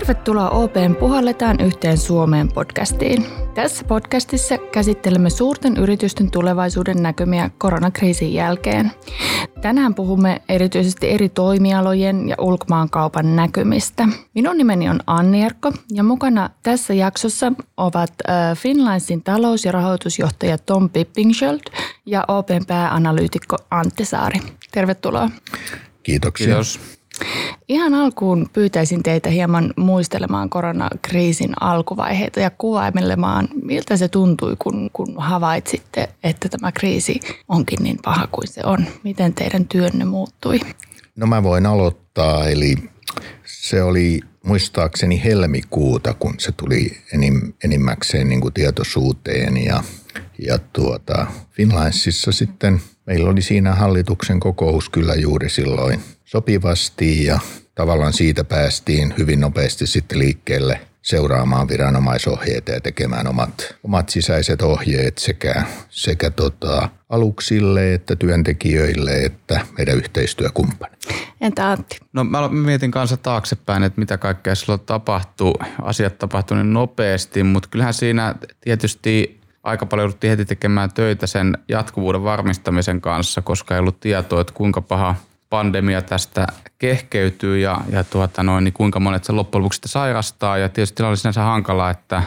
Tervetuloa OPen Puhalletaan yhteen Suomeen podcastiin. Tässä podcastissa käsittelemme suurten yritysten tulevaisuuden näkymiä koronakriisin jälkeen. Tänään puhumme erityisesti eri toimialojen ja ulkomaankaupan näkymistä. Minun nimeni on Anni Erkko ja mukana tässä jaksossa ovat Finlandsin talous- ja rahoitusjohtaja Tom Pippingschöld ja Open pääanalyytikko Antti Saari. Tervetuloa. Kiitoksia. Kiitos. Ihan alkuun pyytäisin teitä hieman muistelemaan koronakriisin alkuvaiheita ja kuvaimelemaan, miltä se tuntui, kun, kun havaitsitte, että tämä kriisi onkin niin paha kuin se on. Miten teidän työnne muuttui? No mä voin aloittaa, eli se oli muistaakseni helmikuuta, kun se tuli enim, enimmäkseen niin kuin tietoisuuteen ja, ja tuota, Finlandsissa sitten meillä oli siinä hallituksen kokous kyllä juuri silloin – sopivasti ja tavallaan siitä päästiin hyvin nopeasti sitten liikkeelle seuraamaan viranomaisohjeita ja tekemään omat, omat sisäiset ohjeet sekä, sekä tota, aluksille että työntekijöille että meidän yhteistyökumppanille. Entä Antti? No mä mietin kanssa taaksepäin, että mitä kaikkea silloin tapahtuu. Asiat tapahtuu niin nopeasti, mutta kyllähän siinä tietysti aika paljon jouduttiin heti tekemään töitä sen jatkuvuuden varmistamisen kanssa, koska ei ollut tietoa, että kuinka paha pandemia tästä kehkeytyy ja, ja tuota noin, niin kuinka monet sen loppujen lopuksi sairastaa. Ja tietysti oli sinänsä hankala, että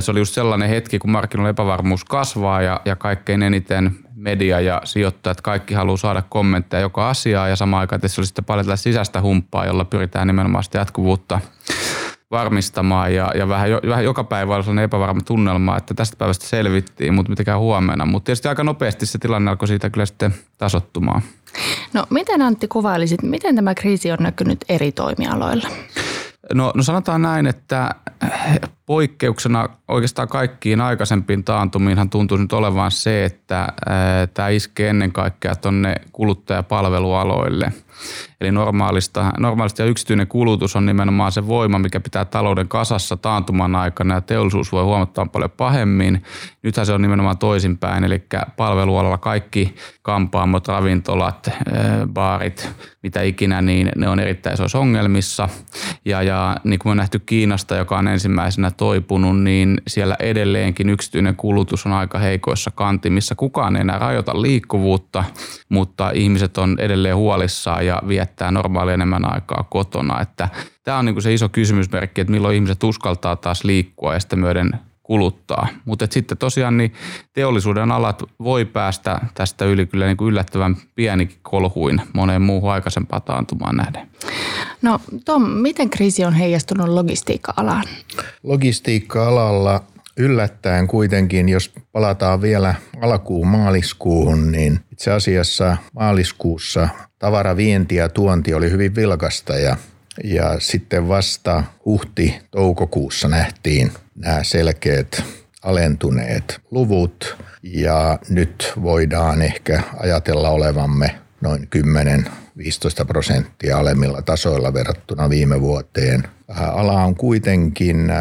se oli just sellainen hetki, kun markkinoilla epävarmuus kasvaa ja, ja kaikkein eniten media ja sijoittajat kaikki haluaa saada kommentteja joka asiaa ja samaan aikaan tässä oli sitten paljon sisäistä humppaa, jolla pyritään nimenomaan sitä jatkuvuutta varmistamaan ja, ja vähän, jo, vähän joka päivä oli sellainen epävarma tunnelma, että tästä päivästä selvittiin, mutta mitäkään huomenna. Mutta tietysti aika nopeasti se tilanne alkoi siitä kyllä sitten tasottumaan. No miten Antti kuvailisit, miten tämä kriisi on näkynyt eri toimialoilla? No, no sanotaan näin, että poikkeuksena oikeastaan kaikkiin aikaisempiin taantumiinhan tuntuu nyt olevan se, että tämä iskee ennen kaikkea tuonne kuluttajapalvelualoille – Eli normaalista, ja yksityinen kulutus on nimenomaan se voima, mikä pitää talouden kasassa taantuman aikana ja teollisuus voi huomattavan paljon pahemmin. Nythän se on nimenomaan toisinpäin, eli palvelualalla kaikki kampaamot, ravintolat, baarit, mitä ikinä, niin ne on erittäin isoissa ongelmissa. Ja, ja niin kuin on nähty Kiinasta, joka on ensimmäisenä toipunut, niin siellä edelleenkin yksityinen kulutus on aika heikoissa kantimissa. Kukaan ei enää rajoita liikkuvuutta, mutta ihmiset on edelleen huolissaan ja viettää normaali enemmän aikaa kotona. Että tämä on niin se iso kysymysmerkki, että milloin ihmiset uskaltaa taas liikkua ja sitten myöden kuluttaa. Mutta sitten tosiaan niin teollisuuden alat voi päästä tästä yli kyllä niin kuin yllättävän pienikin kolhuin moneen muuhun aikaisempaan taantumaan nähden. No Tom, miten kriisi on heijastunut logistiikka-alaan? Logistiikka-alalla yllättäen kuitenkin, jos palataan vielä alkuun maaliskuuhun, niin itse asiassa maaliskuussa tavaravienti ja tuonti oli hyvin vilkasta ja, ja sitten vasta huhti-toukokuussa nähtiin nämä selkeät alentuneet luvut ja nyt voidaan ehkä ajatella olevamme noin 10-15 prosenttia alemmilla tasoilla verrattuna viime vuoteen. Ala on kuitenkin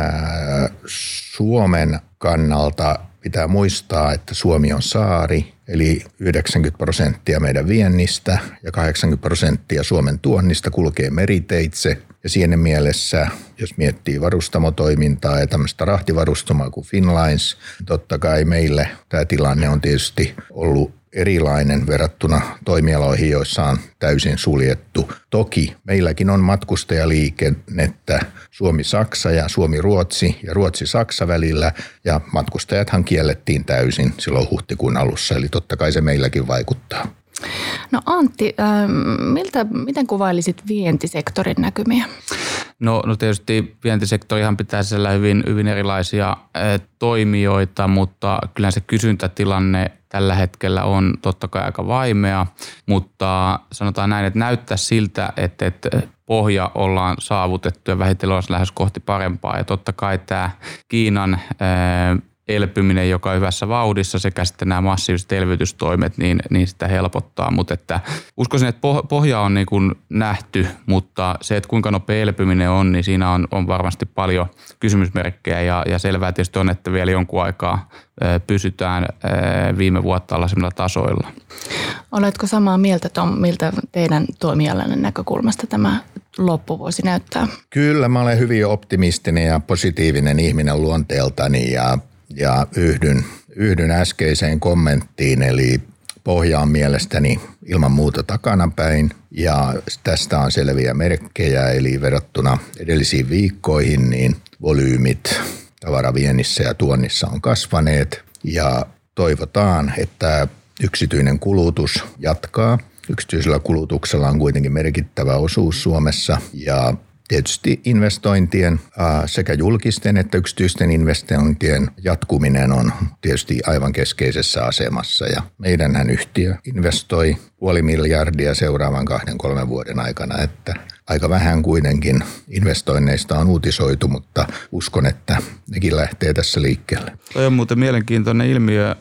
Suomen kannalta pitää muistaa, että Suomi on saari, eli 90 prosenttia meidän viennistä ja 80 prosenttia Suomen tuonnista kulkee meriteitse. Ja siinä mielessä, jos miettii varustamotoimintaa ja tämmöistä rahtivarustamaa kuin Finlines, niin totta kai meille tämä tilanne on tietysti ollut erilainen verrattuna toimialoihin, joissa on täysin suljettu. Toki meilläkin on matkustajaliikennettä Suomi-Saksa ja Suomi-Ruotsi ja Ruotsi-Saksa välillä ja matkustajathan kiellettiin täysin silloin huhtikuun alussa, eli totta kai se meilläkin vaikuttaa. No Antti, ähm, miltä, miten kuvailisit vientisektorin näkymiä? No, no tietysti vientisektorihan pitää siellä hyvin, hyvin erilaisia äh, toimijoita, mutta kyllä se kysyntätilanne tällä hetkellä on totta kai aika vaimea, mutta sanotaan näin, että näyttää siltä, että, että pohja ollaan saavutettu ja vähitellen lähes kohti parempaa. Ja totta kai tämä Kiinan äh, elpyminen, joka on hyvässä vauhdissa sekä sitten nämä massiiviset elvytystoimet, niin, niin sitä helpottaa. Mutta että uskoisin, että pohja on niin kuin nähty, mutta se, että kuinka nopea elpyminen on, niin siinä on, on varmasti paljon kysymysmerkkejä ja, ja selvää tietysti on, että vielä jonkun aikaa pysytään viime vuotta alaisemmilla tasoilla. Oletko samaa mieltä Tom, miltä teidän toimialanne näkökulmasta tämä loppuvuosi näyttää? Kyllä, mä olen hyvin optimistinen ja positiivinen ihminen luonteeltani ja, ja yhdyn, yhdyn äskeiseen kommenttiin, eli pohja on mielestäni ilman muuta takanapäin ja tästä on selviä merkkejä, eli verrattuna edellisiin viikkoihin, niin volyymit tavaraviennissä ja tuonnissa on kasvaneet ja toivotaan, että yksityinen kulutus jatkaa. Yksityisellä kulutuksella on kuitenkin merkittävä osuus Suomessa ja Tietysti investointien sekä julkisten että yksityisten investointien jatkuminen on tietysti aivan keskeisessä asemassa ja meidänhän yhtiö investoi puoli miljardia seuraavan kahden kolmen vuoden aikana, että aika vähän kuitenkin investoinneista on uutisoitu, mutta uskon, että nekin lähtee tässä liikkeelle. Toi on muuten mielenkiintoinen ilmiö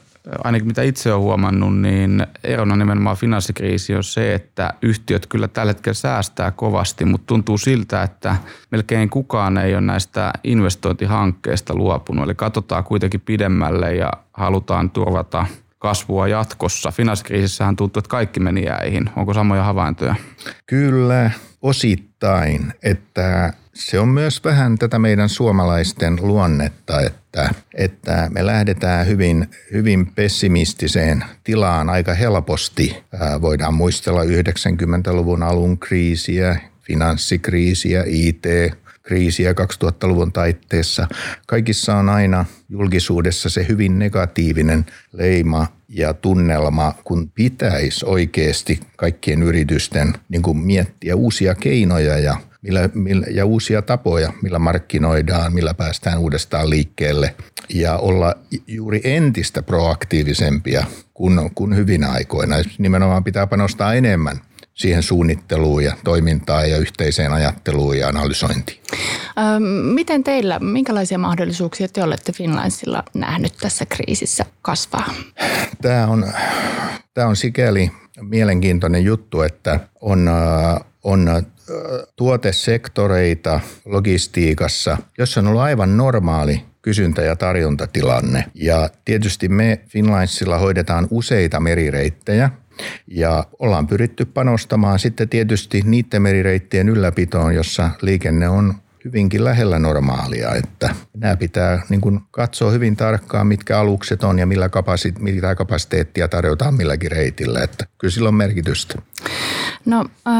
ainakin mitä itse olen huomannut, niin erona nimenomaan finanssikriisi on se, että yhtiöt kyllä tällä hetkellä säästää kovasti, mutta tuntuu siltä, että melkein kukaan ei ole näistä investointihankkeista luopunut. Eli katsotaan kuitenkin pidemmälle ja halutaan turvata kasvua jatkossa. Finanssikriisissähän tuntuu, että kaikki meni jäihin. Onko samoja havaintoja? Kyllä, osittain. Että se on myös vähän tätä meidän suomalaisten luonnetta, että, että me lähdetään hyvin, hyvin pessimistiseen tilaan aika helposti. Voidaan muistella 90-luvun alun kriisiä, finanssikriisiä, IT, kriisiä 2000-luvun taitteessa. Kaikissa on aina julkisuudessa se hyvin negatiivinen leima ja tunnelma, kun pitäisi oikeasti kaikkien yritysten niin kuin miettiä uusia keinoja ja millä, millä, ja uusia tapoja, millä markkinoidaan, millä päästään uudestaan liikkeelle ja olla juuri entistä proaktiivisempia kuin, kuin hyvin aikoina. Nimenomaan pitää panostaa enemmän siihen suunnitteluun ja toimintaan ja yhteiseen ajatteluun ja analysointiin. Miten teillä, minkälaisia mahdollisuuksia te olette Finlandsilla nähnyt tässä kriisissä kasvaa? Tämä on, tämä on sikäli mielenkiintoinen juttu, että on, on tuotesektoreita logistiikassa, jossa on ollut aivan normaali kysyntä- ja tarjontatilanne. Ja tietysti me Finlandsilla hoidetaan useita merireittejä, ja ollaan pyritty panostamaan sitten tietysti niiden merireittien ylläpitoon, jossa liikenne on hyvinkin lähellä normaalia, että nämä pitää niin kuin katsoa hyvin tarkkaan, mitkä alukset on ja millä kapasite- mitä kapasiteettia tarjotaan milläkin reitillä, että kyllä sillä on merkitystä. No äh,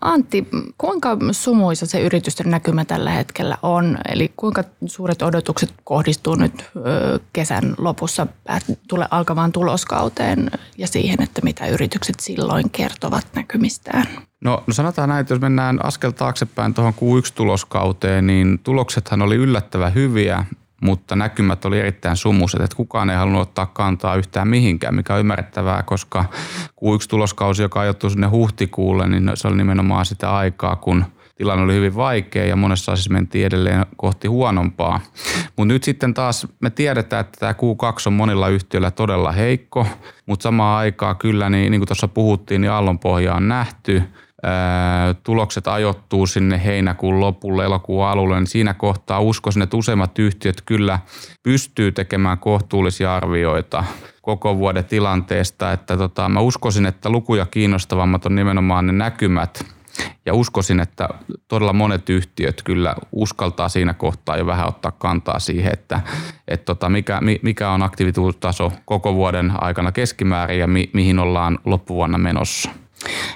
Antti, kuinka sumuisa se yritysten näkymä tällä hetkellä on? Eli kuinka suuret odotukset kohdistuu nyt kesän lopussa tule alkavaan tuloskauteen ja siihen, että mitä yritykset silloin kertovat näkymistään? No, no sanotaan näin, että jos mennään askel taaksepäin tuohon Q1-tuloskauteen, niin tuloksethan oli yllättävän hyviä, mutta näkymät oli erittäin sumuiset, että kukaan ei halunnut ottaa kantaa yhtään mihinkään, mikä on ymmärrettävää, koska Q1-tuloskausi, joka ajoittui sinne huhtikuulle, niin se oli nimenomaan sitä aikaa, kun tilanne oli hyvin vaikea ja monessa asiassa mentiin edelleen kohti huonompaa. Mutta nyt sitten taas me tiedetään, että tämä Q2 on monilla yhtiöillä todella heikko, mutta samaan aikaan kyllä, niin, niin kuin tuossa puhuttiin, niin aallonpohja on nähty – tulokset ajoittuu sinne heinäkuun lopulle, elokuun alulle, niin siinä kohtaa uskoisin, että useimmat yhtiöt kyllä pystyy tekemään kohtuullisia arvioita koko vuoden tilanteesta. Että tota, mä uskoisin, että lukuja kiinnostavammat on nimenomaan ne näkymät ja uskoisin, että todella monet yhtiöt kyllä uskaltaa siinä kohtaa jo vähän ottaa kantaa siihen, että, että tota, mikä, mikä on aktiivisuustaso koko vuoden aikana keskimäärin ja mi, mihin ollaan loppuvuonna menossa.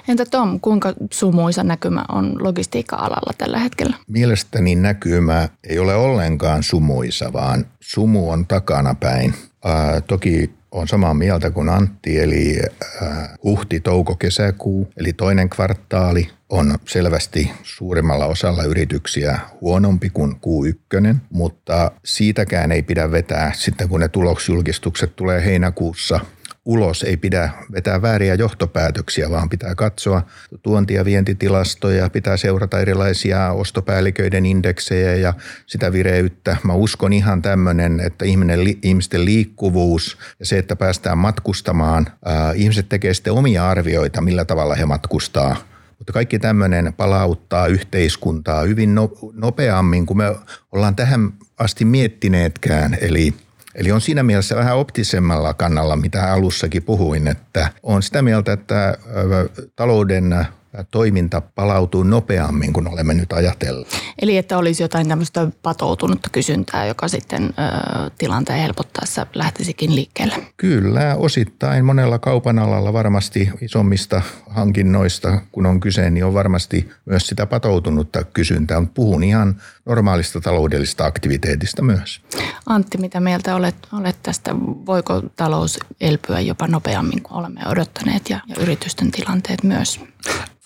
Entä Tom, kuinka sumuisa näkymä on logistiikka-alalla tällä hetkellä? Mielestäni näkymä ei ole ollenkaan sumuisa, vaan sumu on takanapäin. Äh, toki on samaa mieltä kuin Antti, eli äh, huhti, touko, kesäkuu, eli toinen kvartaali on selvästi suurimmalla osalla yrityksiä huonompi kuin Q1, mutta siitäkään ei pidä vetää sitten kun ne tuloksjulkistukset tulee heinäkuussa – ulos ei pidä vetää vääriä johtopäätöksiä, vaan pitää katsoa tuonti- ja vientitilastoja, pitää seurata erilaisia ostopäälliköiden indeksejä ja sitä vireyttä. Mä uskon ihan tämmöinen, että ihminen, ihmisten liikkuvuus ja se, että päästään matkustamaan, ää, ihmiset tekee sitten omia arvioita, millä tavalla he matkustaa mutta kaikki tämmöinen palauttaa yhteiskuntaa hyvin no, nopeammin kuin me ollaan tähän asti miettineetkään. Eli Eli on siinä mielessä vähän optisemmalla kannalla, mitä alussakin puhuin, että on sitä mieltä, että talouden toiminta palautuu nopeammin kuin olemme nyt ajatelleet. Eli että olisi jotain tämmöistä patoutunutta kysyntää, joka sitten ö, tilanteen helpottaessa lähtisikin liikkeelle? Kyllä, osittain monella kaupan alalla varmasti isommista hankinnoista, kun on kyse, niin on varmasti myös sitä patoutunutta kysyntää, mutta puhun ihan normaalista taloudellisesta aktiviteetista myös. Antti, mitä mieltä olet, olet tästä? Voiko talous elpyä jopa nopeammin kuin olemme odottaneet ja, ja yritysten tilanteet myös?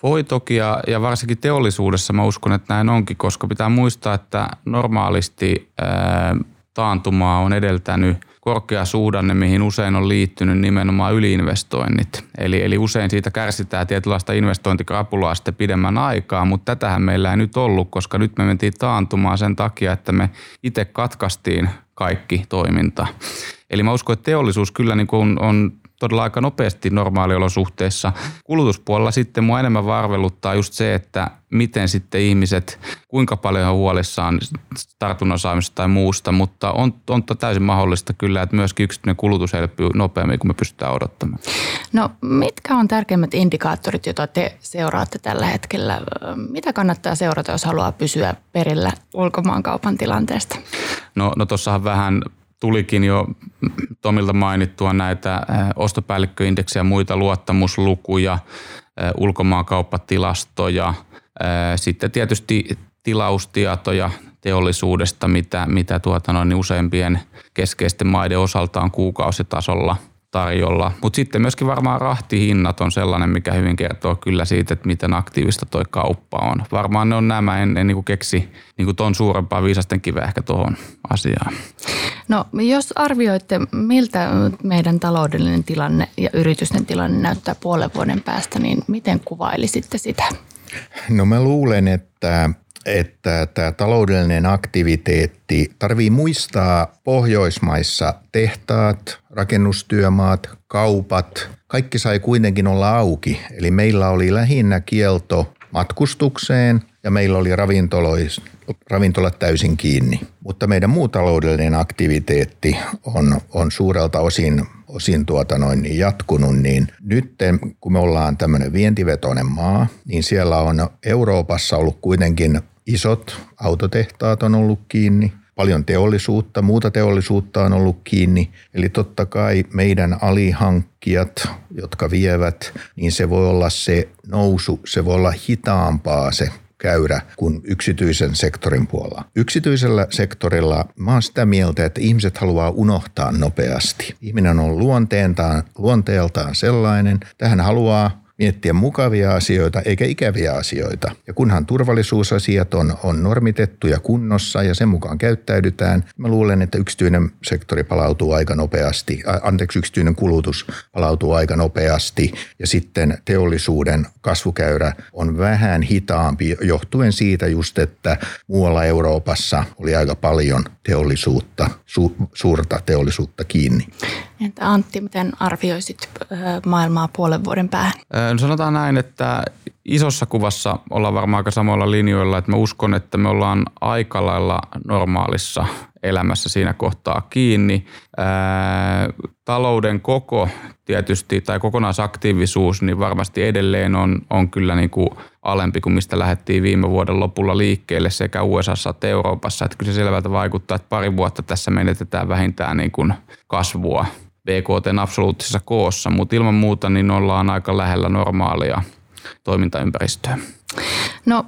Voi toki ja, ja varsinkin teollisuudessa mä uskon, että näin onkin, koska pitää muistaa, että normaalisti ää, taantumaa on edeltänyt korkea suhdanne, mihin usein on liittynyt nimenomaan yliinvestoinnit. Eli, eli usein siitä kärsitään tietynlaista investointikrapulaa sitten pidemmän aikaa, mutta tätähän meillä ei nyt ollut, koska nyt me mentiin taantumaan sen takia, että me itse katkaistiin kaikki toiminta. Eli mä uskon, että teollisuus kyllä niin kuin on todella aika nopeasti normaaliolosuhteissa. Kulutuspuolella sitten mua enemmän varveluttaa just se, että miten sitten ihmiset, kuinka paljon on huolissaan tartunnan saamisesta tai muusta, mutta on, on täysin mahdollista kyllä, että myöskin yksityinen kulutus elpyy nopeammin kuin me pystytään odottamaan. No mitkä on tärkeimmät indikaattorit, joita te seuraatte tällä hetkellä? Mitä kannattaa seurata, jos haluaa pysyä perillä ulkomaankaupan tilanteesta? No, no tuossahan vähän tulikin jo Tomilta mainittua näitä ostopäällikköindeksiä ja muita luottamuslukuja, ulkomaankauppatilastoja, sitten tietysti tilaustietoja teollisuudesta, mitä, mitä tuota noin, niin useimpien keskeisten maiden osalta on kuukausitasolla – tarjolla. Mutta sitten myöskin varmaan rahtihinnat on sellainen, mikä hyvin kertoo kyllä siitä, että miten aktiivista toi kauppa on. Varmaan ne on nämä, en, en niin keksi niin ton suurempaa viisasten kiveä ehkä tuohon asiaan. No jos arvioitte, miltä meidän taloudellinen tilanne ja yritysten tilanne näyttää puolen vuoden päästä, niin miten kuvailisitte sitä? No mä luulen, että että tämä taloudellinen aktiviteetti, tarvii muistaa Pohjoismaissa tehtaat, rakennustyömaat, kaupat, kaikki sai kuitenkin olla auki. Eli meillä oli lähinnä kielto matkustukseen ja meillä oli ravintolat täysin kiinni. Mutta meidän muu taloudellinen aktiviteetti on, on suurelta osin, osin tuota noin niin jatkunut, niin nyt kun me ollaan tämmöinen vientivetoinen maa, niin siellä on Euroopassa ollut kuitenkin isot autotehtaat on ollut kiinni, paljon teollisuutta, muuta teollisuutta on ollut kiinni. Eli totta kai meidän alihankkijat, jotka vievät, niin se voi olla se nousu, se voi olla hitaampaa se käyrä kuin yksityisen sektorin puolella. Yksityisellä sektorilla mä oon sitä mieltä, että ihmiset haluaa unohtaa nopeasti. Ihminen on luonteeltaan, luonteeltaan sellainen, tähän haluaa miettiä mukavia asioita eikä ikäviä asioita. Ja kunhan turvallisuusasiat on, on normitettu ja kunnossa ja sen mukaan käyttäydytään, mä luulen, että yksityinen sektori palautuu aika nopeasti, anteeksi, yksityinen kulutus palautuu aika nopeasti ja sitten teollisuuden kasvukäyrä on vähän hitaampi johtuen siitä just, että muualla Euroopassa oli aika paljon teollisuutta, su, suurta teollisuutta kiinni. Entä Antti, miten arvioisit maailmaa puolen vuoden päähän? No sanotaan näin, että isossa kuvassa ollaan varmaan aika samoilla linjoilla, että mä uskon, että me ollaan aika lailla normaalissa elämässä siinä kohtaa kiinni. Ää, talouden koko tietysti tai kokonaisaktiivisuus niin varmasti edelleen on, on kyllä niin kuin alempi kuin mistä lähdettiin viime vuoden lopulla liikkeelle sekä USA että Euroopassa. Että kyllä se selvältä vaikuttaa, että pari vuotta tässä menetetään vähintään niin kuin kasvua BKT absoluuttisessa koossa, mutta ilman muuta niin ollaan aika lähellä normaalia toimintaympäristöä. No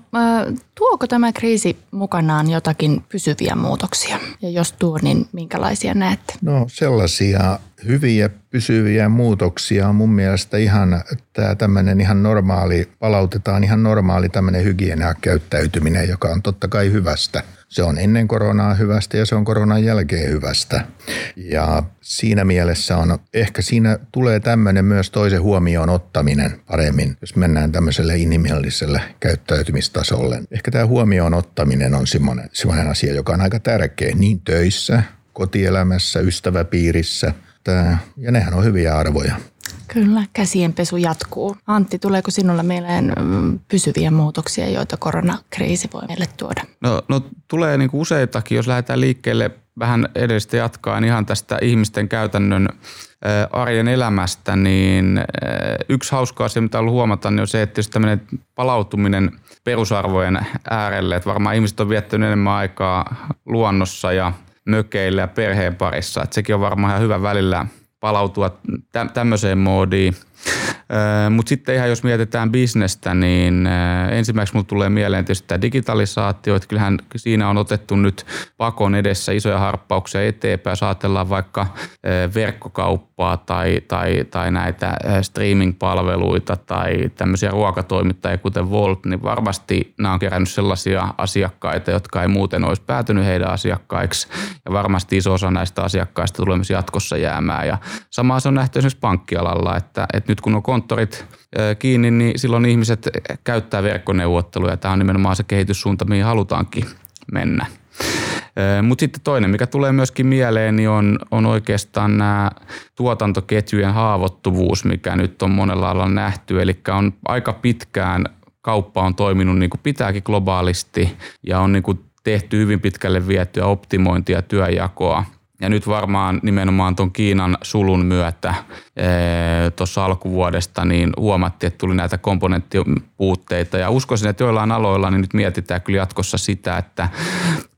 tuoko tämä kriisi mukanaan jotakin pysyviä muutoksia? Ja jos tuo, niin minkälaisia näette? No sellaisia hyviä pysyviä muutoksia on mun mielestä ihan tämä tämmöinen ihan normaali, palautetaan ihan normaali tämmöinen hygienia-käyttäytyminen, joka on totta kai hyvästä. Se on ennen koronaa hyvästä ja se on koronan jälkeen hyvästä. Ja siinä mielessä on, ehkä siinä tulee tämmöinen myös toisen huomioon ottaminen paremmin, jos mennään tämmöiselle inhimilliselle käyttäytymistasolle. Ehkä tämä huomioon ottaminen on semmoinen, semmoinen asia, joka on aika tärkeä niin töissä, kotielämässä, ystäväpiirissä – ja nehän on hyviä arvoja. Kyllä, käsienpesu jatkuu. Antti, tuleeko sinulla mieleen pysyviä muutoksia, joita koronakriisi voi meille tuoda? No, no tulee niin useitakin, jos lähdetään liikkeelle vähän edellistä jatkaen ihan tästä ihmisten käytännön arjen elämästä, niin yksi hauska asia, mitä on ollut huomata, niin on se, että tämmöinen palautuminen perusarvojen äärelle, että varmaan ihmiset on viettänyt enemmän aikaa luonnossa ja mökeillä ja perheen parissa, että sekin on varmaan ihan hyvä välillä palautua tä- tämmöiseen moodiin. Mutta sitten ihan jos mietitään bisnestä, niin ensimmäiseksi mulle tulee mieleen tietysti tämä digitalisaatio, että kyllähän siinä on otettu nyt pakon edessä isoja harppauksia eteenpäin. Jos ajatellaan vaikka verkkokauppaa tai, tai, tai näitä streaming-palveluita tai tämmöisiä ruokatoimittajia kuten Volt, niin varmasti nämä on kerännyt sellaisia asiakkaita, jotka ei muuten olisi päätynyt heidän asiakkaiksi. Ja varmasti iso osa näistä asiakkaista tulee myös jatkossa jäämään. Ja samaa se on nähty esimerkiksi pankkialalla, että, että nyt kun on konttorit kiinni, niin silloin ihmiset käyttää verkkoneuvotteluja. Tämä on nimenomaan se kehityssuunta, mihin halutaankin mennä. Mutta sitten toinen, mikä tulee myöskin mieleen, niin on, on oikeastaan nämä tuotantoketjujen haavoittuvuus, mikä nyt on monella alalla nähty. Eli on aika pitkään kauppa on toiminut niin kuin pitääkin globaalisti ja on niin kuin tehty hyvin pitkälle viettyä optimointia työjakoa – ja nyt varmaan nimenomaan tuon Kiinan sulun myötä tuossa alkuvuodesta niin huomattiin, että tuli näitä komponenttipuutteita. Ja uskoisin, että joillain aloilla niin nyt mietitään kyllä jatkossa sitä, että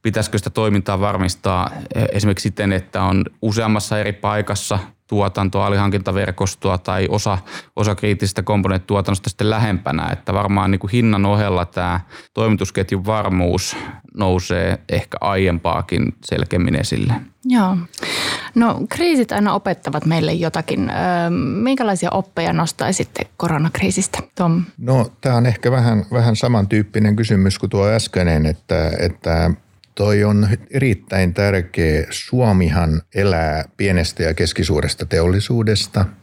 pitäisikö sitä toimintaa varmistaa esimerkiksi siten, että on useammassa eri paikassa tuotantoa, alihankintaverkostoa tai osa, osa kriittisestä komponenttituotannosta sitten lähempänä. Että varmaan niin kuin hinnan ohella tämä toimitusketjun varmuus nousee ehkä aiempaakin selkeämmin esille. Joo. No kriisit aina opettavat meille jotakin. Minkälaisia oppeja nostaisitte koronakriisistä, Tom? No tämä on ehkä vähän, vähän samantyyppinen kysymys kuin tuo äskeinen, että, että toi on erittäin tärkeä. Suomihan elää pienestä ja keskisuuresta teollisuudesta –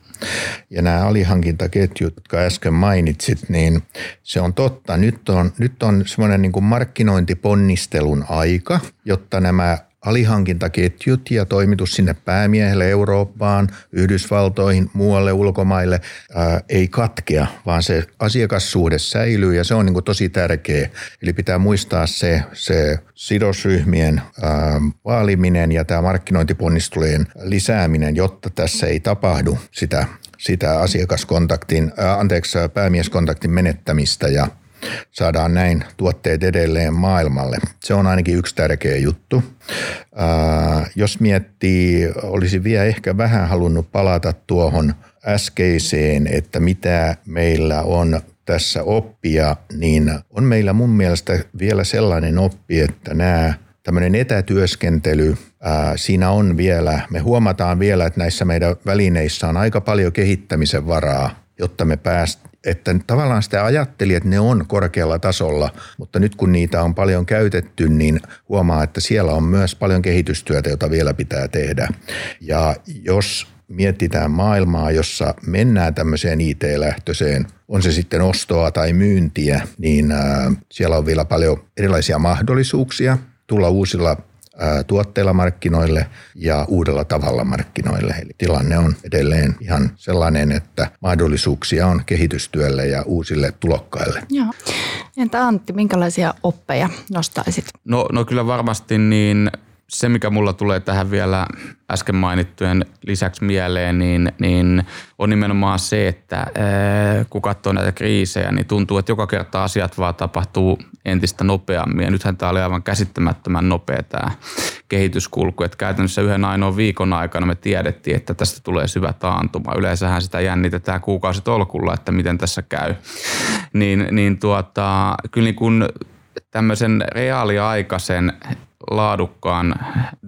ja nämä alihankintaketjut, jotka äsken mainitsit, niin se on totta. Nyt on, nyt on semmoinen niin markkinointiponnistelun aika, jotta nämä alihankintaketjut ja toimitus sinne päämiehelle Eurooppaan, Yhdysvaltoihin, muualle ulkomaille ää, ei katkea, vaan se asiakassuhde säilyy ja se on niin kuin tosi tärkeä. Eli pitää muistaa se, se sidosryhmien ää, vaaliminen ja tämä markkinointiponnistelujen lisääminen, jotta tässä ei tapahdu sitä, sitä asiakaskontaktin, ää, anteeksi, päämieskontaktin menettämistä ja – saadaan näin tuotteet edelleen maailmalle. Se on ainakin yksi tärkeä juttu. Ää, jos miettii, olisi vielä ehkä vähän halunnut palata tuohon äskeiseen, että mitä meillä on tässä oppia, niin on meillä mun mielestä vielä sellainen oppi, että nämä tämmöinen etätyöskentely, ää, siinä on vielä, me huomataan vielä, että näissä meidän välineissä on aika paljon kehittämisen varaa, jotta me pääst, että tavallaan sitä ajatteli, että ne on korkealla tasolla, mutta nyt kun niitä on paljon käytetty, niin huomaa, että siellä on myös paljon kehitystyötä, jota vielä pitää tehdä. Ja jos mietitään maailmaa, jossa mennään tämmöiseen IT-lähtöiseen, on se sitten ostoa tai myyntiä, niin siellä on vielä paljon erilaisia mahdollisuuksia tulla uusilla tuotteilla markkinoille ja uudella tavalla markkinoille. Eli tilanne on edelleen ihan sellainen, että mahdollisuuksia on kehitystyölle ja uusille tulokkaille. Joo. Entä Antti, minkälaisia oppeja nostaisit? No, no kyllä varmasti niin se, mikä mulla tulee tähän vielä äsken mainittujen lisäksi mieleen, niin, niin on nimenomaan se, että kun katsoo näitä kriisejä, niin tuntuu, että joka kerta asiat vaan tapahtuu entistä nopeammin. Ja nythän tämä oli aivan käsittämättömän nopea tämä kehityskulku, että käytännössä yhden ainoan viikon aikana me tiedettiin, että tästä tulee syvä taantuma. Yleensähän sitä jännitetään kuukausitolkulla, että miten tässä käy. Niin, niin tuota, kyllä niin kuin tämmöisen reaaliaikaisen laadukkaan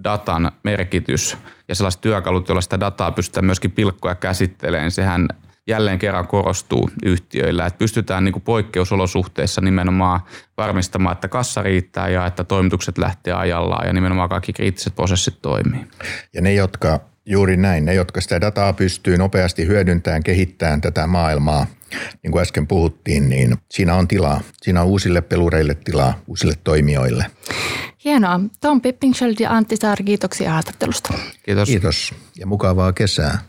datan merkitys ja sellaiset työkalut, joilla sitä dataa pystytään myöskin pilkkoja käsittelemään, sehän jälleen kerran korostuu yhtiöillä, että pystytään niin kuin poikkeusolosuhteissa nimenomaan varmistamaan, että kassa riittää ja että toimitukset lähtee ajallaan ja nimenomaan kaikki kriittiset prosessit toimii. Ja ne, jotka juuri näin, ne, jotka sitä dataa pystyy nopeasti hyödyntämään, kehittämään tätä maailmaa, niin kuin äsken puhuttiin, niin siinä on tilaa. Siinä on uusille pelureille tilaa, uusille toimijoille. Hienoa. Tom Pippingschöld ja Antti Saar, kiitoksia haastattelusta. Kiitos. Kiitos ja mukavaa kesää.